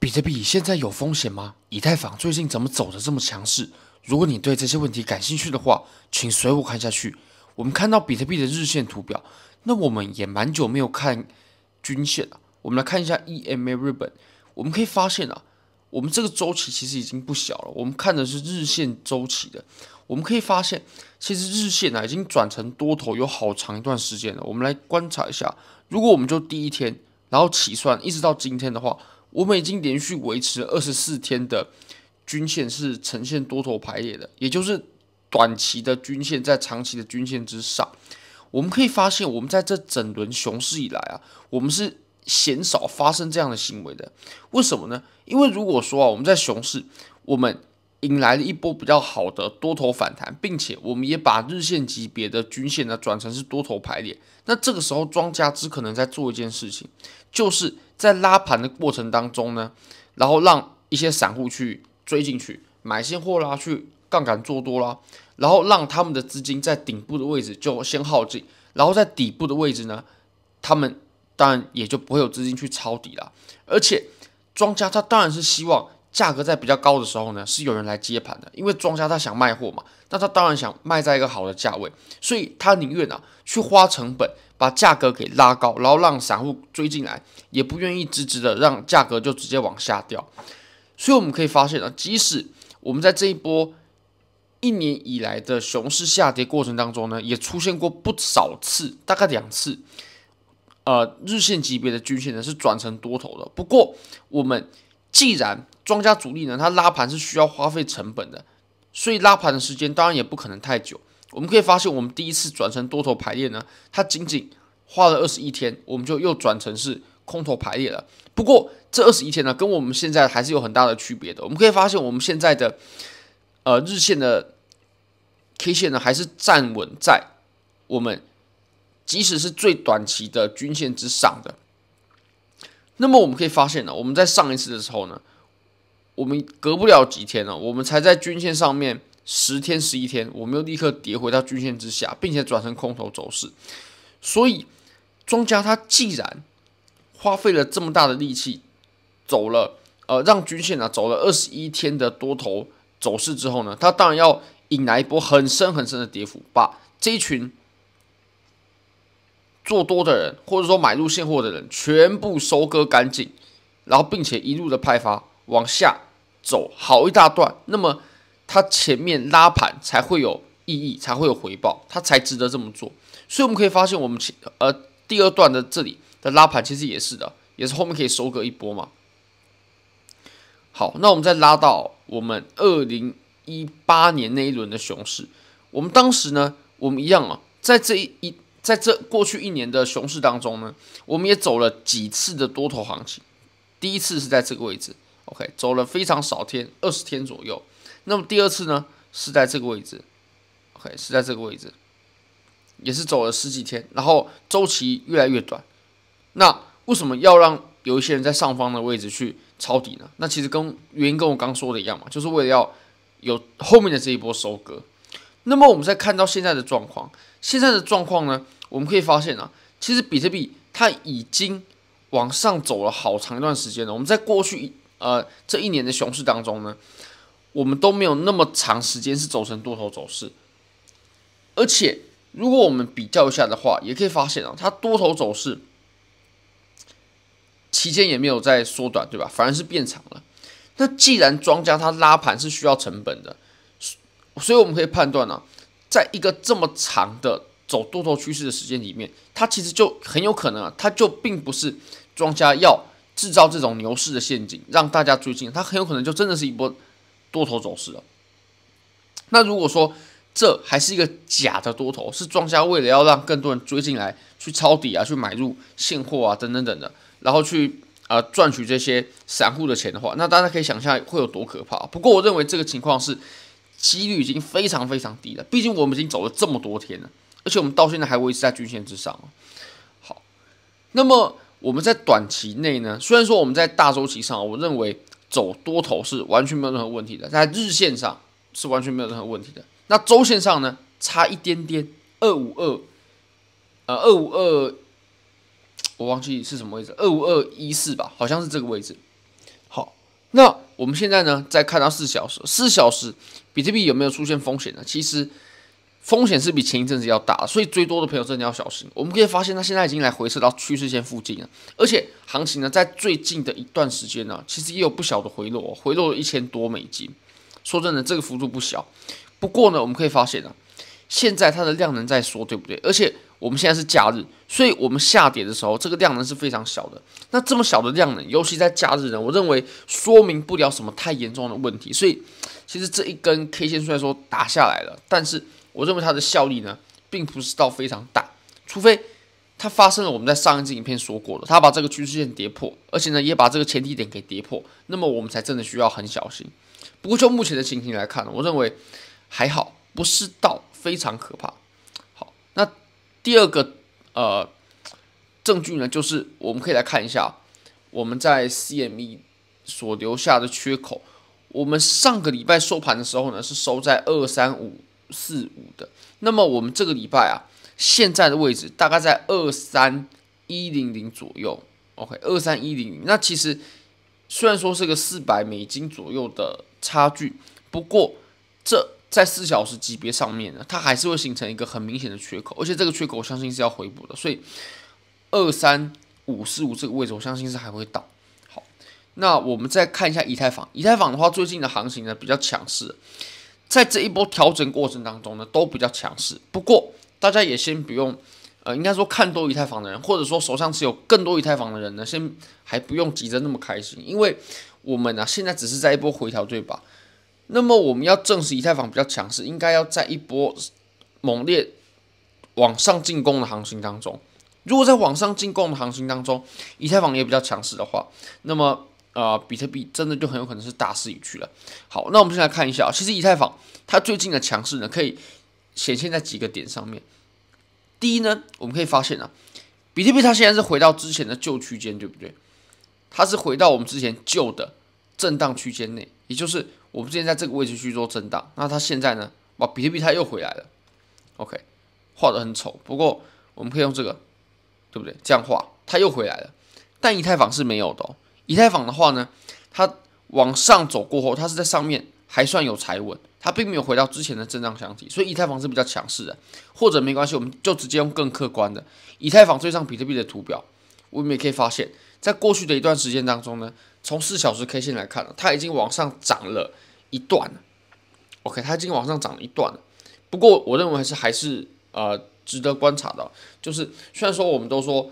比特币现在有风险吗？以太坊最近怎么走得这么强势？如果你对这些问题感兴趣的话，请随我看下去。我们看到比特币的日线图表，那我们也蛮久没有看均线了。我们来看一下 EMA 日本，我们可以发现啊，我们这个周期其实已经不小了。我们看的是日线周期的，我们可以发现，其实日线啊已经转成多头有好长一段时间了。我们来观察一下，如果我们就第一天，然后起算一直到今天的话。我们已经连续维持二十四天的均线是呈现多头排列的，也就是短期的均线在长期的均线之上。我们可以发现，我们在这整轮熊市以来啊，我们是鲜少发生这样的行为的。为什么呢？因为如果说啊，我们在熊市，我们引来了一波比较好的多头反弹，并且我们也把日线级别的均线呢转成是多头排列，那这个时候庄家只可能在做一件事情，就是。在拉盘的过程当中呢，然后让一些散户去追进去买现货啦，去杠杆做多啦，然后让他们的资金在顶部的位置就先耗尽，然后在底部的位置呢，他们当然也就不会有资金去抄底了。而且庄家他当然是希望价格在比较高的时候呢，是有人来接盘的，因为庄家他想卖货嘛，那他当然想卖在一个好的价位，所以他宁愿啊去花成本。把价格给拉高，然后让散户追进来，也不愿意直直的让价格就直接往下掉。所以我们可以发现啊，即使我们在这一波一年以来的熊市下跌过程当中呢，也出现过不少次，大概两次，呃，日线级别的均线呢是转成多头的。不过我们既然庄家主力呢，他拉盘是需要花费成本的，所以拉盘的时间当然也不可能太久。我们可以发现，我们第一次转成多头排列呢，它仅仅花了二十一天，我们就又转成是空头排列了。不过这二十一天呢，跟我们现在还是有很大的区别的。我们可以发现，我们现在的呃日线的 K 线呢，还是站稳在我们即使是最短期的均线之上的。那么我们可以发现呢，我们在上一次的时候呢，我们隔不了几天呢，我们才在均线上面。十天十一天，我们又立刻跌回到均线之下，并且转成空头走势。所以，庄家他既然花费了这么大的力气，走了呃，让均线呢、啊、走了二十一天的多头走势之后呢，他当然要引来一波很深很深的跌幅，把这一群做多的人或者说买入现货的人全部收割干净，然后并且一路的派发往下走好一大段。那么它前面拉盘才会有意义，才会有回报，它才值得这么做。所以我们可以发现，我们前呃第二段的这里的拉盘其实也是的，也是后面可以收割一波嘛。好，那我们再拉到我们二零一八年那一轮的熊市，我们当时呢，我们一样啊，在这一一在这过去一年的熊市当中呢，我们也走了几次的多头行情。第一次是在这个位置，OK，走了非常少天，二十天左右。那么第二次呢，是在这个位置，OK，是在这个位置，也是走了十几天，然后周期越来越短。那为什么要让有一些人在上方的位置去抄底呢？那其实跟原因跟我刚说的一样嘛，就是为了要有后面的这一波收割。那么我们再看到现在的状况，现在的状况呢，我们可以发现啊，其实比特币它已经往上走了好长一段时间了。我们在过去呃这一年的熊市当中呢。我们都没有那么长时间是走成多头走势，而且如果我们比较一下的话，也可以发现啊，它多头走势期间也没有在缩短，对吧？反而是变长了。那既然庄家它拉盘是需要成本的，所以我们可以判断呢、啊，在一个这么长的走多头趋势的时间里面，它其实就很有可能啊，它就并不是庄家要制造这种牛市的陷阱让大家追进，它很有可能就真的是一波。多头走势了。那如果说这还是一个假的多头，是庄家为了要让更多人追进来去抄底啊，去买入现货啊，等等等的，然后去啊赚取这些散户的钱的话，那大家可以想象会有多可怕。不过我认为这个情况是几率已经非常非常低了，毕竟我们已经走了这么多天了，而且我们到现在还维持在均线之上。好，那么我们在短期内呢，虽然说我们在大周期上，我认为。走多头是完全没有任何问题的，在日线上是完全没有任何问题的。那周线上呢，差一点点，二五二，呃，二五二，我忘记是什么位置，二五二一四吧，好像是这个位置。好，那我们现在呢，再看到四小时，四小时比特币有没有出现风险呢？其实风险是比前一阵子要大，所以追多的朋友真的要小心。我们可以发现，它现在已经来回撤到趋势线附近了，而且行情呢，在最近的一段时间呢，其实也有不小的回落，回落了一千多美金。说真的，这个幅度不小。不过呢，我们可以发现啊，现在它的量能在缩，对不对？而且我们现在是假日，所以我们下跌的时候，这个量能是非常小的。那这么小的量能，尤其在假日呢，我认为说明不了什么太严重的问题。所以，其实这一根 K 线虽然说打下来了，但是我认为它的效力呢，并不是到非常大。除非它发生了我们在上一支影片说过的，它把这个趋势线跌破，而且呢，也把这个前低点给跌破，那么我们才真的需要很小心。不过就目前的情形来看呢，我认为。还好，不是到非常可怕。好，那第二个呃证据呢，就是我们可以来看一下我们在 CME 所留下的缺口。我们上个礼拜收盘的时候呢，是收在二三五四五的。那么我们这个礼拜啊，现在的位置大概在二三一零零左右。OK，二三一零零。那其实虽然说是个四百美金左右的差距，不过这。在四小时级别上面呢，它还是会形成一个很明显的缺口，而且这个缺口我相信是要回补的，所以二三五四五这个位置我相信是还会到。好，那我们再看一下以太坊，以太坊的话最近的行情呢比较强势，在这一波调整过程当中呢都比较强势。不过大家也先不用，呃，应该说看多以太坊的人，或者说手上持有更多以太坊的人呢，先还不用急着那么开心，因为我们呢现在只是在一波回调，对吧？那么我们要证实以太坊比较强势，应该要在一波猛烈往上进攻的行情当中。如果在往上进攻的行情当中，以太坊也比较强势的话，那么呃，比特币真的就很有可能是大势已去了。好，那我们先来看一下，其实以太坊它最近的强势呢，可以显现在几个点上面。第一呢，我们可以发现啊，比特币它现在是回到之前的旧区间，对不对？它是回到我们之前旧的震荡区间内，也就是。我们之前在这个位置去做震荡，那它现在呢？哇，比特币它又回来了。OK，画的很丑，不过我们可以用这个，对不对？这样画，它又回来了。但以太坊是没有的哦。以太坊的话呢，它往上走过后，它是在上面还算有踩稳，它并没有回到之前的震荡箱体，所以以太坊是比较强势的。或者没关系，我们就直接用更客观的以太坊对上比特币的图表，我们也可以发现，在过去的一段时间当中呢。从四小时 K 线来看，它已经往上涨了一段了。OK，它已经往上涨了一段了。不过，我认为还是还是呃值得观察的。就是虽然说我们都说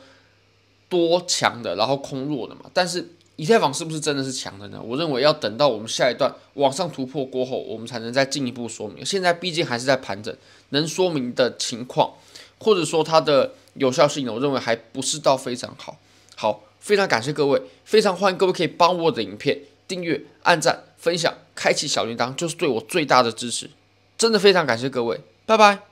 多强的，然后空弱的嘛，但是以太坊是不是真的是强的呢？我认为要等到我们下一段往上突破过后，我们才能再进一步说明。现在毕竟还是在盘整，能说明的情况，或者说它的有效性呢，我认为还不是到非常好。好。非常感谢各位，非常欢迎各位可以帮我的影片订阅、按赞、分享、开启小铃铛，就是对我最大的支持。真的非常感谢各位，拜拜。